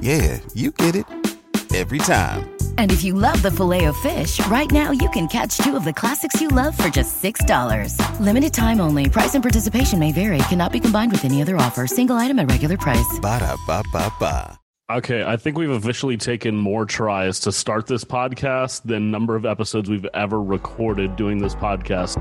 Yeah, you get it every time. And if you love the filet of fish, right now you can catch two of the classics you love for just $6. Limited time only. Price and participation may vary. Cannot be combined with any other offer. Single item at regular price. Ba da ba ba ba. Okay, I think we've officially taken more tries to start this podcast than number of episodes we've ever recorded doing this podcast.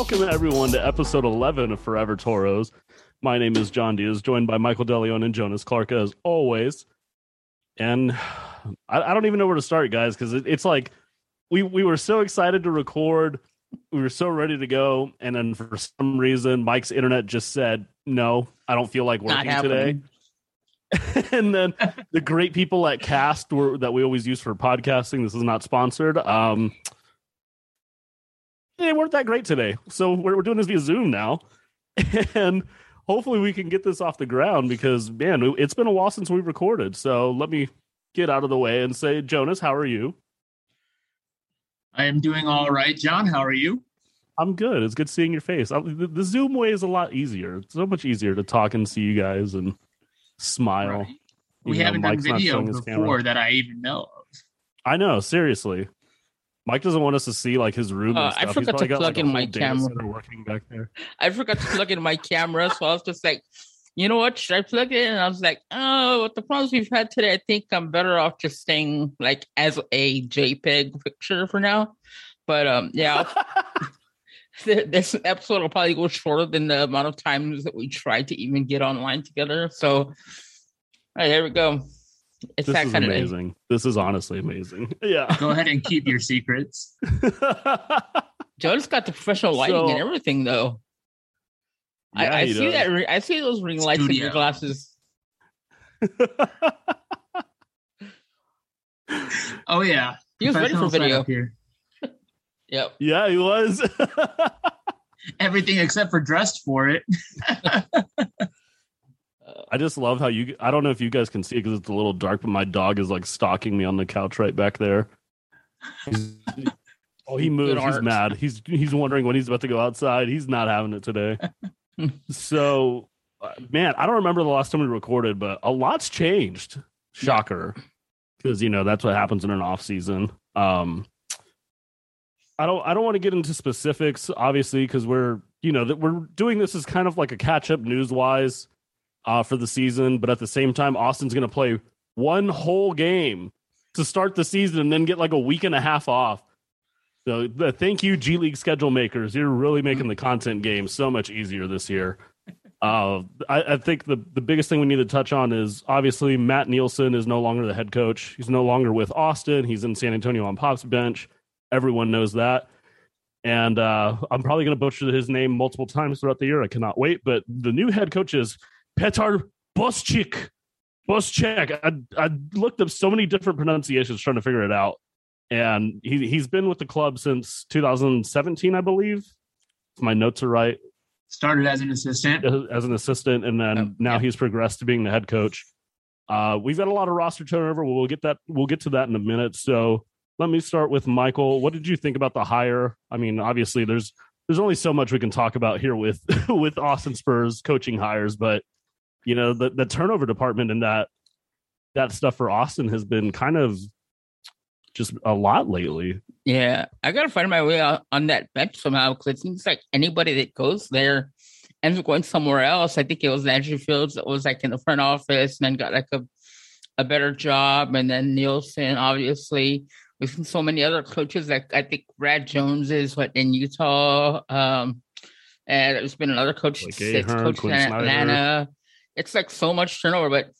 Welcome everyone to episode 11 of Forever Toros. My name is John Diaz, joined by Michael DeLeon and Jonas Clark as always. And I, I don't even know where to start, guys, because it, it's like we we were so excited to record, we were so ready to go, and then for some reason, Mike's internet just said, "No, I don't feel like working today." and then the great people at Cast were, that we always use for podcasting. This is not sponsored. Um, they weren't that great today, so we're, we're doing this via Zoom now, and hopefully we can get this off the ground because man, it's been a while since we recorded. So let me get out of the way and say, Jonas, how are you? I am doing all right, John. How are you? I'm good. It's good seeing your face. I- The, the Zoom way is a lot easier. It's so much easier to talk and see you guys and smile. Right. We haven't done Mike's video before that I even know of. I know, seriously. Mike doesn't want us to see like his room. Uh, and I forgot to got, plug like, in my camera. working back there. I forgot to plug in my camera, so I was just like, you know what? Should I plug it in? And I was like, oh, with the problems we've had today, I think I'm better off just staying like as a JPEG picture for now. But um, yeah, this episode will probably go shorter than the amount of times that we tried to even get online together. So, all right, there we go. It's This that is kind of amazing. This is honestly amazing. Yeah. Go ahead and keep your secrets. Joe's got the professional lighting So- and everything, though. I, Yeah, I he see does. that. Ring, I see those ring lights in your glasses. Oh yeah, He was ready for video. Here. Yep. yeah, he was. Everything except for dressed for it. I just love how you. I don't know if you guys can see it because it's a little dark, but my dog is like stalking me on the couch right back there. Oh, he moves. He's mad. He's he's wondering when he's about to go outside. He's not having it today. so, uh, man, I don't remember the last time we recorded, but a lot's changed. Shocker, because you know that's what happens in an off season. Um, I don't I don't want to get into specifics, obviously, because we're you know that we're doing this as kind of like a catch up news wise uh, for the season, but at the same time, Austin's going to play one whole game to start the season and then get like a week and a half off. So, the, thank you, G League schedule makers. You're really making the content game so much easier this year. Uh, I, I think the, the biggest thing we need to touch on is obviously Matt Nielsen is no longer the head coach. He's no longer with Austin. He's in San Antonio on Pop's bench. Everyone knows that. And uh, I'm probably going to butcher his name multiple times throughout the year. I cannot wait. But the new head coach is Petar Boschik. Boschik. I, I looked up so many different pronunciations trying to figure it out. And he, he's been with the club since 2017, I believe. If my notes are right Started as an assistant. as an assistant, and then Oh, now yeah. he's progressed to being the head coach. Uh, we've got a lot of roster turnover. We'll get that. We'll get to that in a minute. So let me start with Michael. What did you think about the hire? I mean, obviously, there's there's only so much we can talk about here with with Austin Spurs coaching hires, but you know the the turnover department and that that stuff for Austin has been kind of just a lot lately. Yeah, I gotta find my way out on that bench somehow because it seems like anybody that goes there ends up going somewhere else. I think it was Andrew Fields that was like in the front office and then got like a a better job. And then Nielsen, obviously, we've seen so many other coaches. Like I think Brad Jones is what in Utah. Um, and there's been another coach like that's coached in Atlanta. It's like so much turnover, but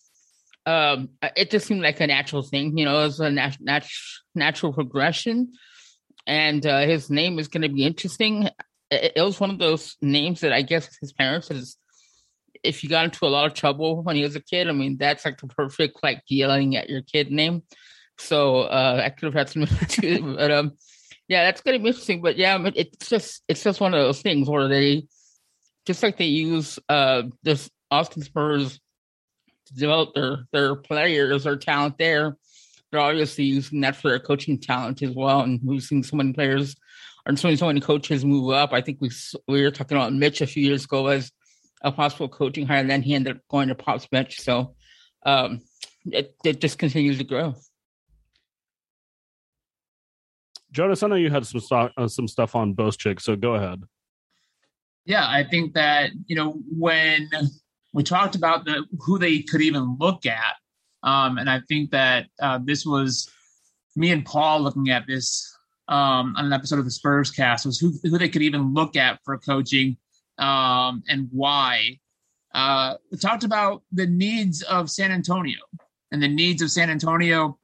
um, it just seemed like a natural thing. You know, it was a nat- nat- natural progression, and uh, his name is going to be interesting. It, it, was one of those names that I guess his parents is. If you got into a lot of trouble when he was a kid, I mean, that's like the perfect like yelling at your kid name. So uh, I could have had some, but um, yeah, that's going to be interesting. But yeah, it's just it's just one of those things where they just like they use uh this Austin Spurs to develop their their players, their talent there. They're obviously using that for their coaching talent as well, and we've seen so many players and so many so many coaches move up. I think we we were talking about Mitch a few years ago as a possible coaching hire, and then he ended up going to Pop's bench. So um, it it just continues to grow. Jonas, I know you had some stuff, uh, some stuff on Bostic, so go ahead. Yeah, I think that you know when we talked about the who they could even look at, um, and I think that uh, this was me and Paul looking at this um, on an episode of the Spurs cast was who who they could even look at for coaching um, and why. Uh, we talked about the needs of San Antonio, and the needs of San Antonio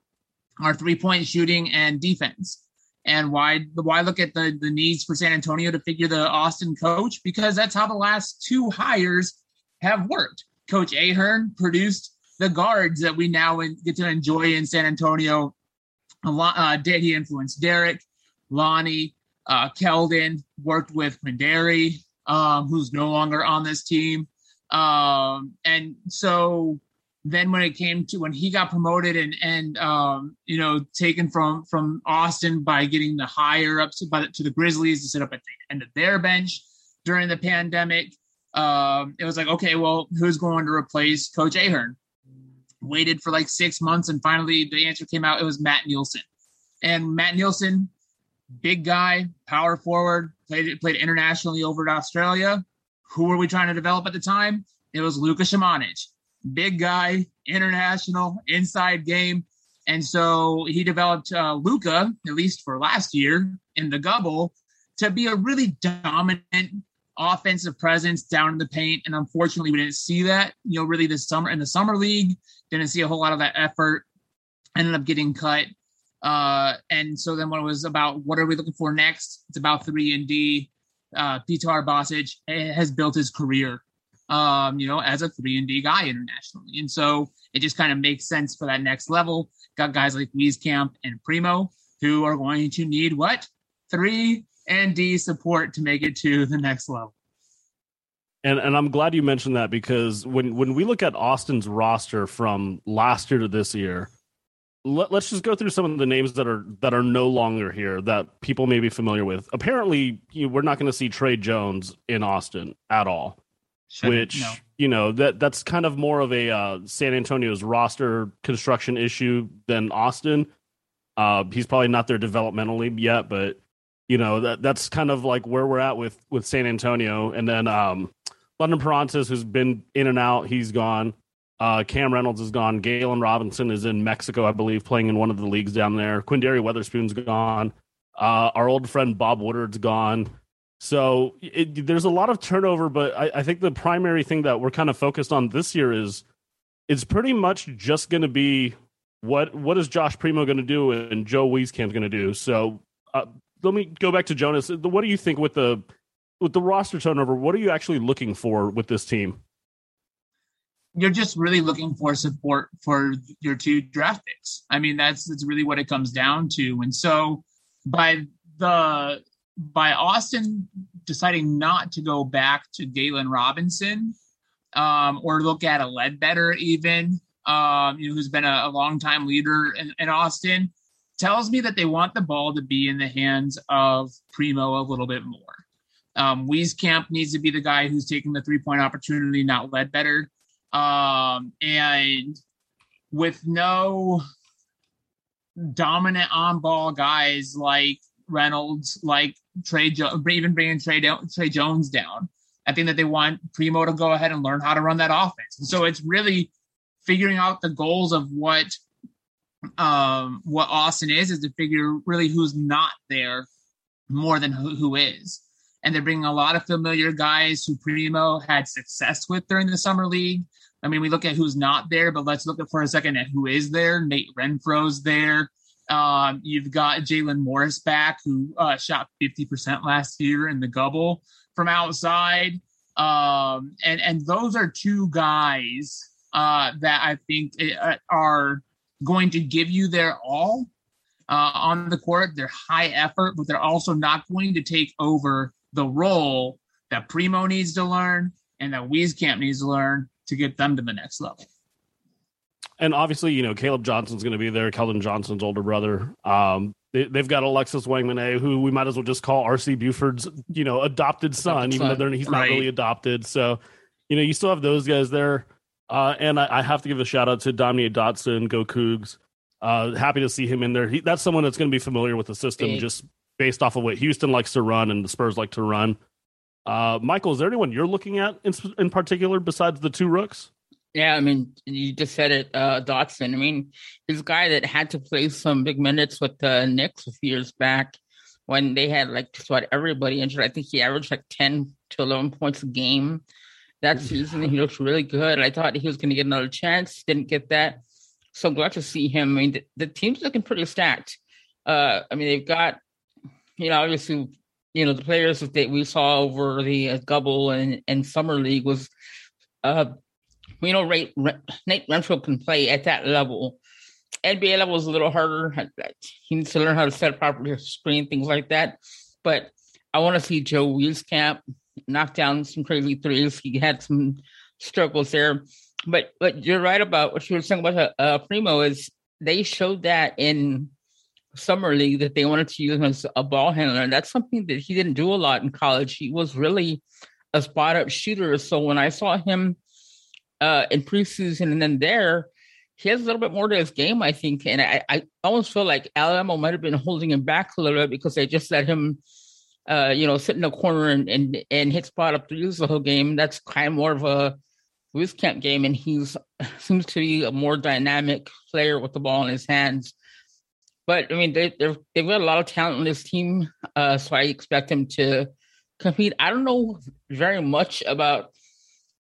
are three point shooting and defense. And why why look at the the needs for San Antonio to figure the Austin coach? Because that's how the last two hires have worked. Coach Ahearn produced the guards that we now get to enjoy in San Antonio. A lot, uh, did he influence Derek, Lonnie, uh, Keldon? Worked with Quinndary, um, who's no longer on this team, um, and so then when it came to when he got promoted and and um, you know taken from from Austin by getting the higher up to, by, to the Grizzlies to sit up at the end of their bench during the pandemic, um, it was like okay, well, who's going to replace Coach Ahearn? Waited for like six months and finally the answer came out. It was Matt Nielsen, and Matt Nielsen, big guy, power forward, played played internationally over at Australia. Who were we trying to develop at the time? It was Luka Samanic big guy, international, inside game. And so he developed uh, Luka, at least for last year in the Gubble, to be a really dominant offensive presence down in the paint. And unfortunately, we didn't see that, you know, really this summer in the summer league. Didn't see a whole lot of that effort. Ended up getting cut. Uh, and so then when it was about what are we looking for next, it's about three and D. Uh, Petar Bosic has built his career um, you know, as a three and D guy internationally. And so it just kind of makes sense for that next level. Got guys like Wieskamp and Primo who are going to need what? Three and D support to make it to the next level. And and I'm glad you mentioned that because when when we look at Austin's roster from last year to this year, let, us just go through some of the names that are that are no longer here that people may be familiar with. Apparently, you, we're not going to see Tre Jones in Austin at all. Shouldn't, which no. you know that that's kind of more of a uh, San Antonio's roster construction issue than Austin. Uh, he's probably not there developmentally yet, but you know that that's kind of like where we're at with with San Antonio. And then um, London Perrantes, who's been in and out, he's gone. Uh, Cam Reynolds is gone. Galen Robinson is in Mexico, I believe, playing in one of the leagues down there. Quinndary Weatherspoon's gone. Uh, our old friend Bob Woodard's gone. So it, there's a lot of turnover, but I, I, think the primary thing that we're kind of focused on this year is it's pretty much just going to be what what is Josh Primo going to do and Joe Wieskamp going to do. So uh, let me go back to Jonas. What do you think with the with the roster turnover? What are you actually looking for with this team? You're just really looking for support for your two draft picks. I mean, that's that's really what it comes down to. And so by the by Austin deciding not to go back to Galen Robinson um, or look at a Ledbetter even, um, you know, who's been a, a long time leader in, in, Austin, tells me that they want the ball to be in the hands of Primo a little bit more. Um, Wieskamp needs to be the guy who's taking the three point opportunity, not Ledbetter. Um, and with no dominant on ball guys like Reynolds, like Trey, jo- even bringing Trey, down, Tre Jones down. I think that they want Primo to go ahead and learn how to run that offense. And so it's really figuring out the goals of what um, what Austin is is to figure really who's not there more than who, who is. And they're bringing a lot of familiar guys who Primo had success with during the summer league. I mean, we look at who's not there, but let's look at for a second at who is there. Nate Renfro's there. Um, you've got Jalen Morris back, who uh, shot 50% last year in the Gubble from outside. Um, and, and those are two guys uh, that I think uh, are going to give you their all uh, on the court. They're high effort, but they're also not going to take over the role that Primo needs to learn and that Wieskamp needs to learn to get them to the next level. And obviously, you know, Caleb Johnson's going to be there, Keldon Johnson's older brother. Um, they, have got Alexis Wangmene, who we might as well just call RC Buford's, you know, adopted son, even though he's not really adopted. So, you know, you still have those guys there. Uh, and I, I, have to give a shout out to Damyean Dotson, Go Cougs. Uh, happy to see him in there. He, that's someone that's going to be familiar with the system Big. just based off of what Houston likes to run and the Spurs like to run. Uh, Michael, is there anyone you're looking at in, in particular besides the two rooks? Yeah, I mean, you just said it, uh, Dotson. I mean, he's a guy that had to play some big minutes with the Knicks a few years back when they had like just about everybody injured. I think he averaged like 10 to 11 points a game that season. He looks really good. I thought he was going to get another chance, didn't get that. So I'm glad to see him. I mean, the, the team's looking pretty stacked. Uh, I mean, they've got, you know, obviously, you know, the players that we saw over the uh, and, and Summer League was, uh, we know Ray, Nate Renfro can play at that level. NBA level is a little harder. He needs to learn how to set properly screen, things like that. But I want to see Joe Wieskamp knocked down some crazy threes. He had some struggles there, but but you're right about what you were saying about uh, Primo is they showed that in summer league that they wanted to use him as a ball handler, and that's something that he didn't do a lot in college. He was really a spot up shooter. So when I saw him uh, in preseason and then there, he has a little bit more to his game, I think. And I, I almost feel like Alabama might have been holding him back a little bit because they just let him uh, you know, sit in the corner and, and, and hit spot up threes the whole game. That's kind of more of a Wieskamp game, and he's seems to be a more dynamic player with the ball in his hands. But I mean, they they've got a lot of talent on this team, uh, so I expect him to compete. I don't know very much about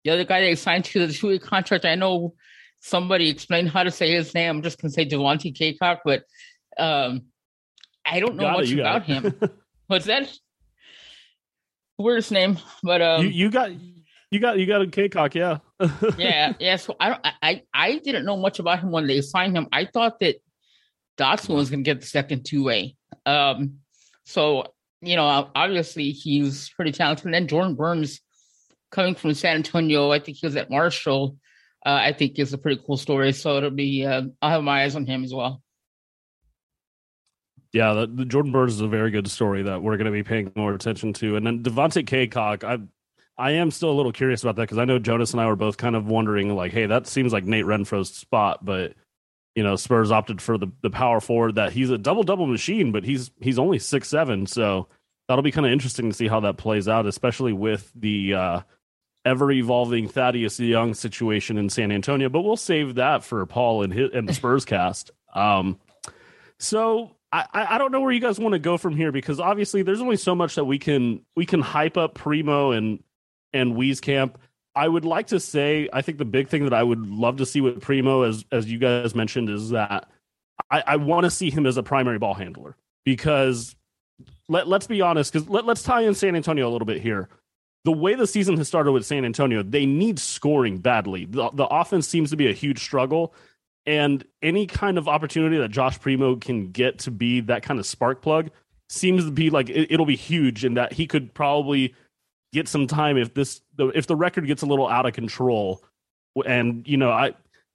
the other guy they signed to the two-way contract. I know somebody explained how to say his name. I'm just gonna say Devontae Cacok, but um, I don't know much about him. What's that? Weirdest name, but um, you, you got you got you got a Cacok, yeah, yeah, yeah. So I don't, I I didn't know much about him when they signed him. I thought that Dotson was going to get the second two way. Um, so you know, obviously he's pretty talented. And then Jordan Burns coming from San Antonio, I think he was at Marshall. Uh, I think is a pretty cool story. So it'll be uh, I'll have my eyes on him as well. Yeah, the, the, Jordan Burns is a very good story that we're going to be paying more attention to. And then Devontae Cacok, I I am still a little curious about that because I know Jonas and I were both kind of wondering, like, hey, that seems like Nate Renfro's spot, but you know, Spurs opted for the the power forward that he's a double double machine, but he's he's only six seven, so that'll be kind of interesting to see how that plays out, especially with the uh, ever evolving Thaddeus Young situation in San Antonio. But we'll save that for Paul and his, and the Spurs cast. Um, so I, I don't know where you guys want to go from here because obviously there's only so much that we can we can hype up Primo and and Wieskamp. I would like to say I think the big thing that I would love to see with Primo, as as you guys mentioned, is that I, I want to see him as a primary ball handler because let let's be honest, because let, let's tie in San Antonio a little bit here. The way the season has started with San Antonio, they need scoring badly. The, the offense seems to be a huge struggle. And any kind of opportunity that Josh Primo can get to be that kind of spark plug seems to be like it, will be huge, and that he could probably get some time if this if the record gets a little out of control. And you know, I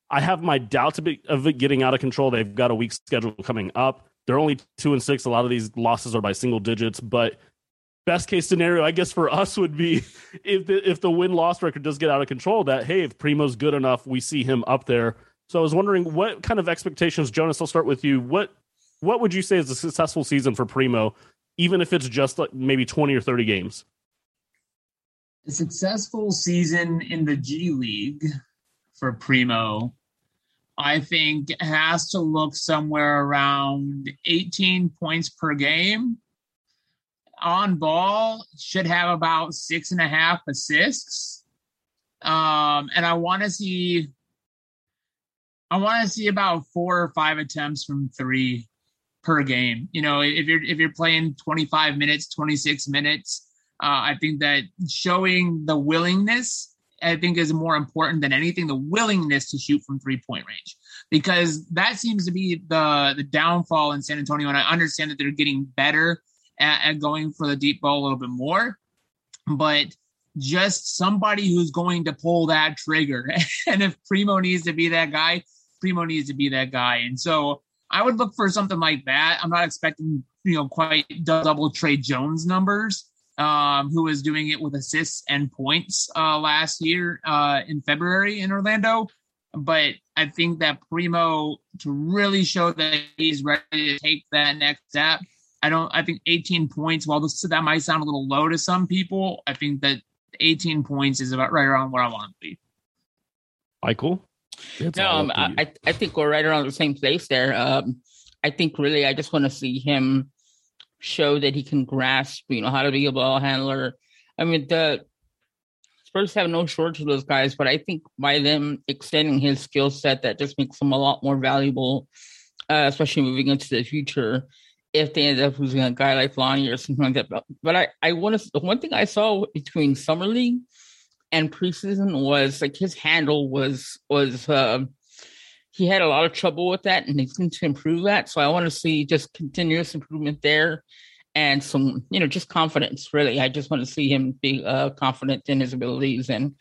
I have my doubts of it, of it getting out of control. They've got a weak schedule coming up. They're only two and six. A lot of these losses are by single digits, but best case scenario, I guess for us would be if the, if the win loss record does get out of control. That hey, if Primo's good enough, we see him up there so I was wondering what kind of expectations, Jonas. I'll start with you. What what would you say is a successful season for Primo, even if it's just like maybe twenty or thirty games? A successful season in the G League for Primo I think has to look somewhere around 18 points per game. On ball, should have about six and a half assists. Um, and I want to see I want to see about four or five attempts from three per game. You know, if you're if you're playing 25 minutes, 26 minutes, uh, I think that showing the willingness, I think, is more important than anything. The willingness to shoot from three point range, because that seems to be the the downfall in San Antonio. And I understand that they're getting better at, at going for the deep ball a little bit more, but just somebody who's going to pull that trigger. and if Primo needs to be that guy, Primo needs to be that guy. And so I would look for something like that. I'm not expecting, you know, quite double Tre Jones numbers, um, who was doing it with assists and points uh, last year uh, in February in Orlando. But I think that Primo to really show that he's ready to take that next step. I don't. I think 18 points. While this, that might sound a little low to some people, I think that 18 points is about right around where I want to be. Michael, it's no, um, I I think we're right around the same place there. Um, I think really, I just want to see him show that he can grasp, you know, how to be a ball handler. I mean, the Spurs have no shortage of those guys, but I think by them extending his skill set, that just makes him a lot more valuable, uh, especially moving into the future. If they end up losing a guy like Lonnie or something like that, but, but I, I want to. The one thing I saw between summer league and preseason was like his handle was was uh, he had a lot of trouble with that, and he's going to improve that. So I want to see just continuous improvement there, and some you know just confidence. Really, I just want to see him be uh, confident in his abilities, and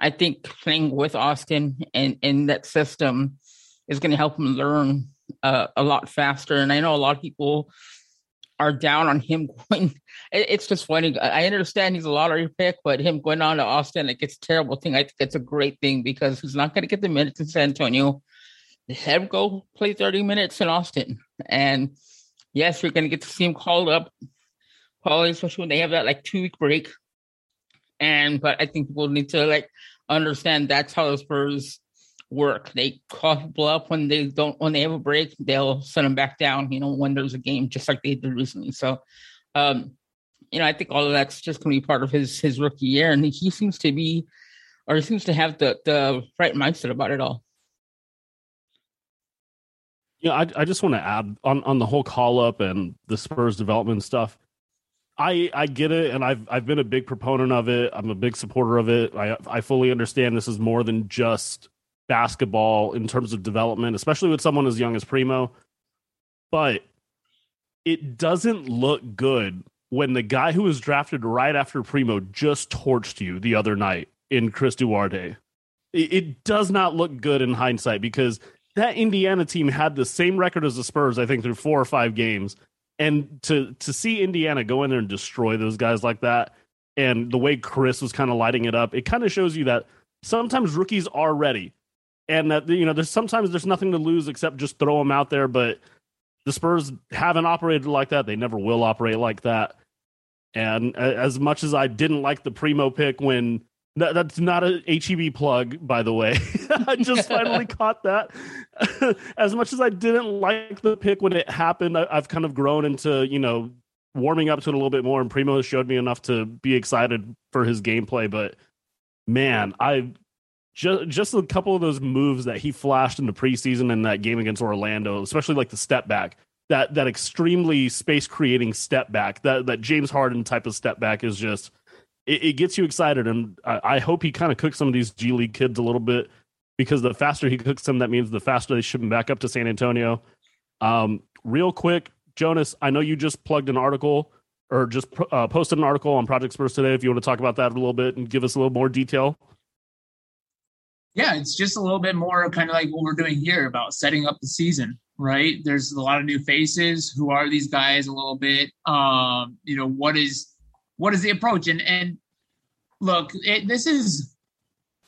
I think playing with Austin and in that system is going to help him learn uh, a lot faster. And I know a lot of people are down on him going. It's just funny. I understand he's a lottery pick, but him going on to Austin, like it's a terrible thing. I think it's a great thing because he's not going to get the minutes in San Antonio. Have him go play 30 minutes in Austin. And yes, you're going to get to see him called up, probably, especially when they have that like two week break. And, but I think people need to like understand that's how the Spurs work. They call people up when they don't when they have a break. They'll send them back down. You know, when there's a game, just like they did recently. So, um, you know, I think all of that's just going to be part of his his rookie year, and he seems to be, or he seems to have the the right mindset about it all. Yeah, I I just want to add on on the whole call up and the Spurs development stuff. I I get it, and I've I've been a big proponent of it. I'm a big supporter of it. I I fully understand this is more than just basketball in terms of development, especially with someone as young as Primo. But it doesn't look good when the guy who was drafted right after Primo just torched you the other night in Chris Duarte. It, it does not look good in hindsight because that Indiana team had the same record as the Spurs, I think, through four or five games. And to to see Indiana go in there and destroy those guys like that, and the way Chris was kind of lighting it up, it kind of shows you that sometimes rookies are ready and that you know there's sometimes there's nothing to lose except just throw them out there but the spurs haven't operated like that. They never will operate like that. And as much as i didn't like the primo pick when that, that's not a heb plug by the way. I just finally caught that. As much as i didn't like the pick when it happened I, i've kind of grown into you know warming up to it a little bit more and primo showed me enough to be excited for his gameplay. But man i just just a couple of those moves that he flashed in the preseason in that game against Orlando, especially like the step back, that that extremely space creating step back, that that James Harden type of step back is just it, it gets you excited, and I, I hope he kind of cooks some of these G League kids a little bit because the faster he cooks them, that means the faster they ship him back up to San Antonio. Um, real quick, Jonas, I know you just plugged an article or just uh, posted an article on Project Spurs today. If you want to talk about that a little bit and give us a little more detail. Yeah, it's just a little bit more kind of like what we're doing here about setting up the season, right? There's a lot of new faces. Who are these guys? A little bit. Um, you know, what is what is the approach? And and look, it, this is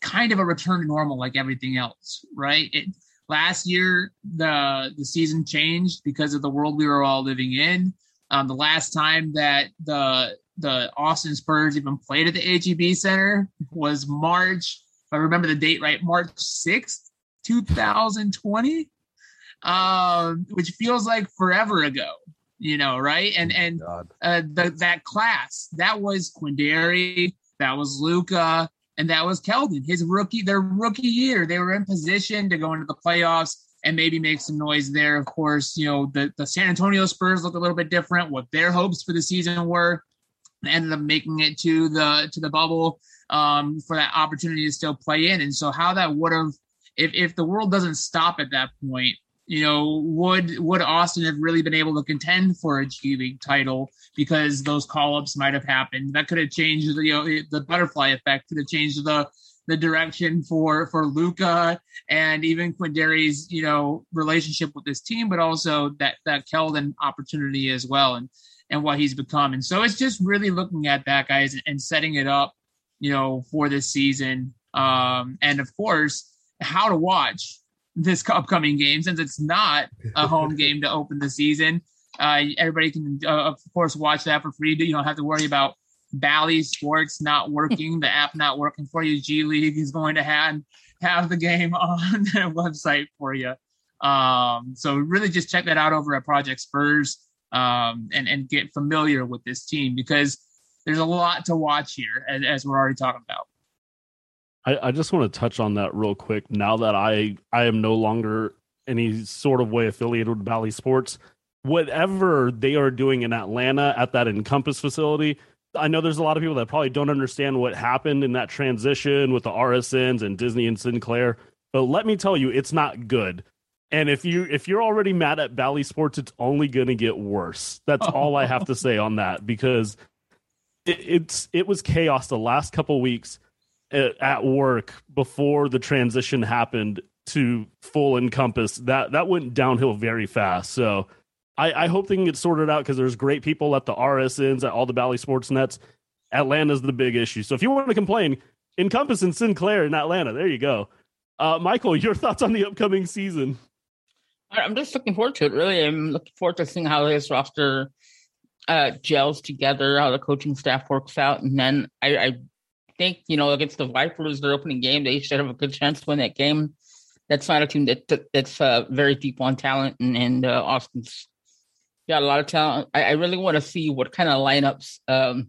kind of a return to normal, like everything else, right? It, last year, the the season changed because of the world we were all living in. Um, the last time that the the Austin Spurs even played at the H-E-B Center was March I remember the date right, March 6th, 2020, um, which feels like forever ago. You know, right? And and uh, the, that class that was Quinndary, that was Luka, and that was Keldon. His rookie, their rookie year, they were in position to go into the playoffs and maybe make some noise there. Of course, you know the the San Antonio Spurs look a little bit different. What their hopes for the season were, ended up making it to the to the bubble um, for that opportunity to still play in. And so how that would have, if if the world doesn't stop at that point, you know, would would Austin have really been able to contend for a G League title because those call ups might have happened? That could have changed, the you know, the butterfly effect could have changed the the direction for for Luka and even Quinndary's, you know, relationship with this team, but also that that Keldon opportunity as well, and and what he's become. And so it's just really looking at that, guys, and setting it up you know, for this season. Um, and of course, how to watch this upcoming game since it's not a home game to open the season. Uh, everybody can, uh, of course, watch that for free. You don't have to worry about Bally Sports not working, the app not working for you. G League is going to have have the game on their website for you. Um, so really, just check that out over at Project Spurs um, and and get familiar with this team because there's a lot to watch here, as, as we're already talking about. I, I just want to touch on that real quick. Now that I I am no longer any sort of way affiliated with Bally Sports, whatever they are doing in Atlanta at that Encompass facility, I know there's a lot of people that probably don't understand what happened in that transition with the RSNs and Disney and Sinclair. But let me tell you, it's not good. And if you if you're already mad at Bally Sports, it's only going to get worse. That's all I have to say on that because it, it's it was chaos the last couple weeks at, at work before the transition happened to full encompass. That that went downhill very fast. So I, I hope they can get sorted out because there's great people at the RSNs at all the Bally Sports nets. Atlanta's the big issue. So if you want to complain, Encompass and Sinclair in Atlanta. There you go. Uh, Michael, your thoughts on the upcoming season? I'm just looking forward to it. Really, I'm looking forward to seeing how this roster uh, gels together, how the coaching staff works out, and then I, I think you know against the Vipers, their opening game, they should have a good chance to win that game. That's not a team that that's uh, very deep on talent, and, and uh, Austin's got a lot of talent. I, I really want to see what kind of lineups um,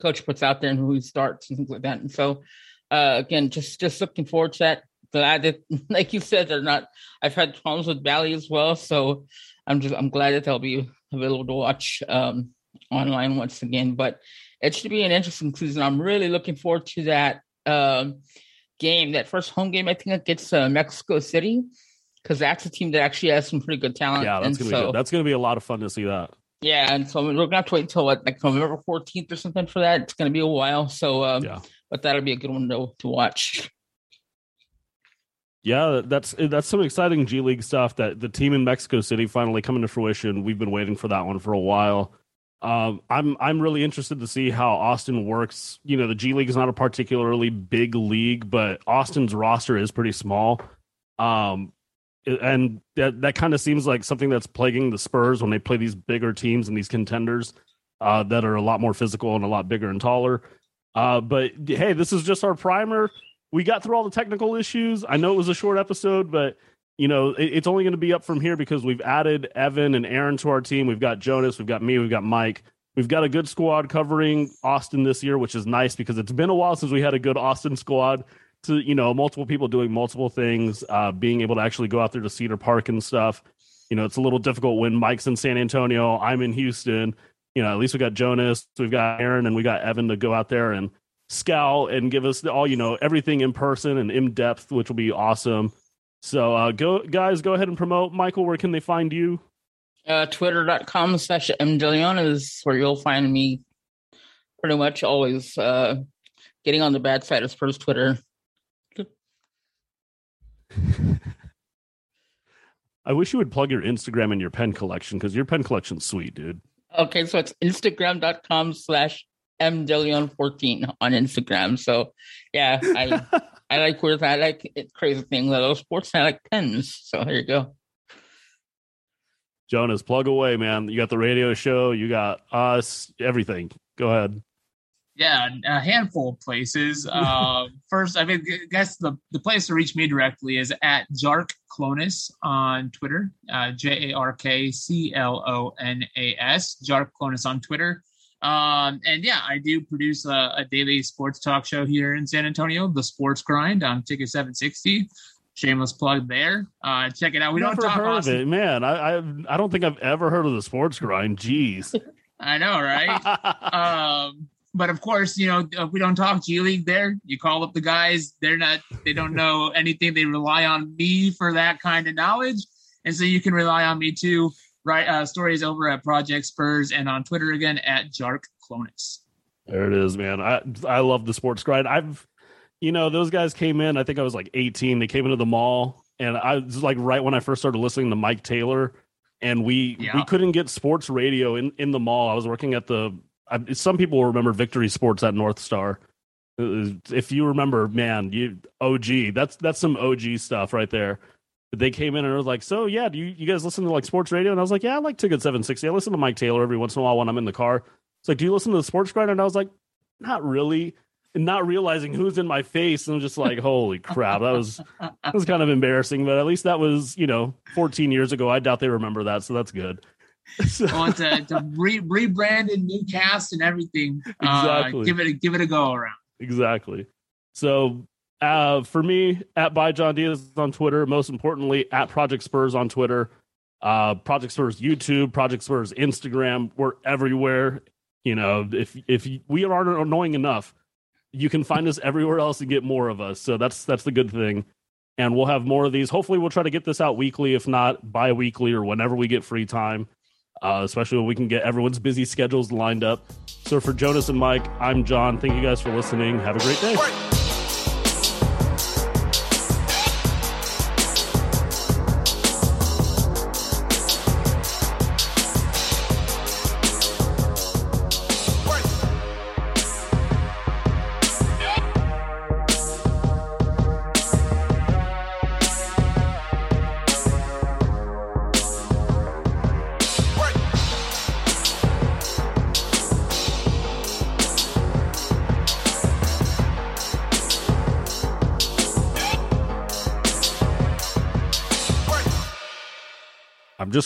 coach puts out there and who he starts and things like that. And so, uh, again, just just looking forward to that. Glad that, like you said, they're not. I've had problems with Bally as well, so I'm just I'm glad that they'll be available to watch um, online once again. But it should be an interesting season. I'm really looking forward to that um, game, that first home game. I think against uh, Mexico City, because that's a team that actually has some pretty good talent. Yeah, that's gonna so, be good. that's gonna be a lot of fun to see that. Yeah, and so we're gonna have to wait until what, like November 14th or something for that. It's gonna be a while. So um, yeah, but that'll be a good one to to watch. Yeah, that's that's some exciting G League stuff. That the team in Mexico City finally coming to fruition. We've been waiting for that one for a while. Um, I'm I'm really interested to see how Austin works. You know, the G League is not a particularly big league, but Austin's roster is pretty small. Um, and that that kind of seems like something that's plaguing the Spurs when they play these bigger teams and these contenders uh, that are a lot more physical and a lot bigger and taller. Uh, but hey, this is just our primer we got through all the technical issues. I know it was a short episode, but you know it, it's only going to be up from here because we've added Evan and Aaron to our team. We've got Jonas, we've got me, we've got Mike. We've got a good squad covering Austin this year, which is nice because it's been a while since we had a good Austin squad. To you know, multiple people doing multiple things, uh, being able to actually go out there to Cedar Park and stuff. You know, it's a little difficult when Mike's in San Antonio, I'm in Houston. You know, at least we got Jonas, we've got Aaron, and we got Evan to go out there and scout and give us all you know everything in person and in depth, which will be awesome. So uh, go guys, go ahead and promote. Michael, where can they find you? Uh, Twitter.com slash mdeleon is where you'll find me pretty much always uh, getting on the bad side of Spurs Twitter. I wish you would plug your Instagram and your pen collection because your pen collection's sweet, dude. Okay, so it's instagram.com slash mdeleon14 on Instagram. So yeah, I I like where I like it, crazy things. Those sports I like pens. So here you go. Jonas, plug away, man. You got the radio show, you got us, everything. Go ahead. Yeah, a handful of places. Uh, first, I mean, I guess the, the place to reach me directly is at Jark Clonas on Twitter, uh, J A R K C L O N A S, Jark Clonas on Twitter. Um, and yeah, I do produce a, a, daily sports talk show here in San Antonio, The Sports Grind on Ticket 760. Shameless plug there. Uh, check it out. We Never don't talk heard Austin. of it, man. I, I I don't think I've ever heard of the Sports Grind. Jeez. I know, right? um, but of course, you know, we don't talk G League there. You call up the guys, they're not, they don't know anything. They rely on me for that kind of knowledge. And so you can rely on me too. Right. Uh, stories over at Project Spurs and on Twitter again at Jark Clonas. There it is, man. I, I love the sports grind. I've, you know, those guys came in, I think I was like 18. They came into the mall and I was like right when I first started listening to Mike Taylor and we, yeah. we couldn't get sports radio in, in the mall. I was working at the I, some people remember Victory Sports at North Star. If you remember, man, you OG. That's that's some OG stuff right there. They came in and was like, "So yeah, do you, you guys listen to like sports radio?" And I was like, "Yeah, I like Ticket 760. I listen to Mike Taylor every once in a while when I'm in the car." It's like, "Do you listen to the sports grind?" And I was like, "Not really." And not realizing who's in my face, and I'm just like, "Holy crap!" That was that was kind of embarrassing, but at least that was you know 14 years ago. I doubt they remember that, so that's good. so. I want to, to re- rebrand and new cast and everything. Exactly. Uh, give it a, give it a go around. Exactly. So uh, for me, at by John Diaz on Twitter. Most importantly, at Project Spurs on Twitter. Uh, Project Spurs YouTube, Project Spurs Instagram. We're everywhere. You know, if if we aren't annoying enough, you can find us everywhere else and get more of us. So that's that's the good thing. And we'll have more of these. Hopefully, we'll try to get this out weekly, if not bi-weekly or whenever we get free time uh, especially when we can get everyone's busy schedules lined up. So for Jonas and Mike, I'm John. Thank you guys for listening. Have a great day.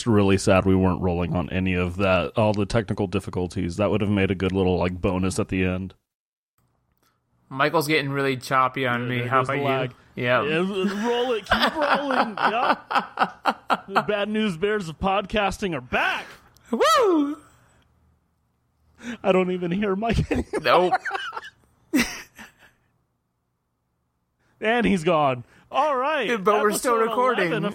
Just really sad we weren't rolling on any of that, all the technical difficulties. That would have made a good little like bonus at the end. Michael's getting really choppy on yeah, me. How about you? Yeah. yeah. Roll it. Keep rolling. yep. The bad news bears of podcasting are back. Woo! I don't even hear Mike anymore. Nope. and he's gone. All right. But we're still recording.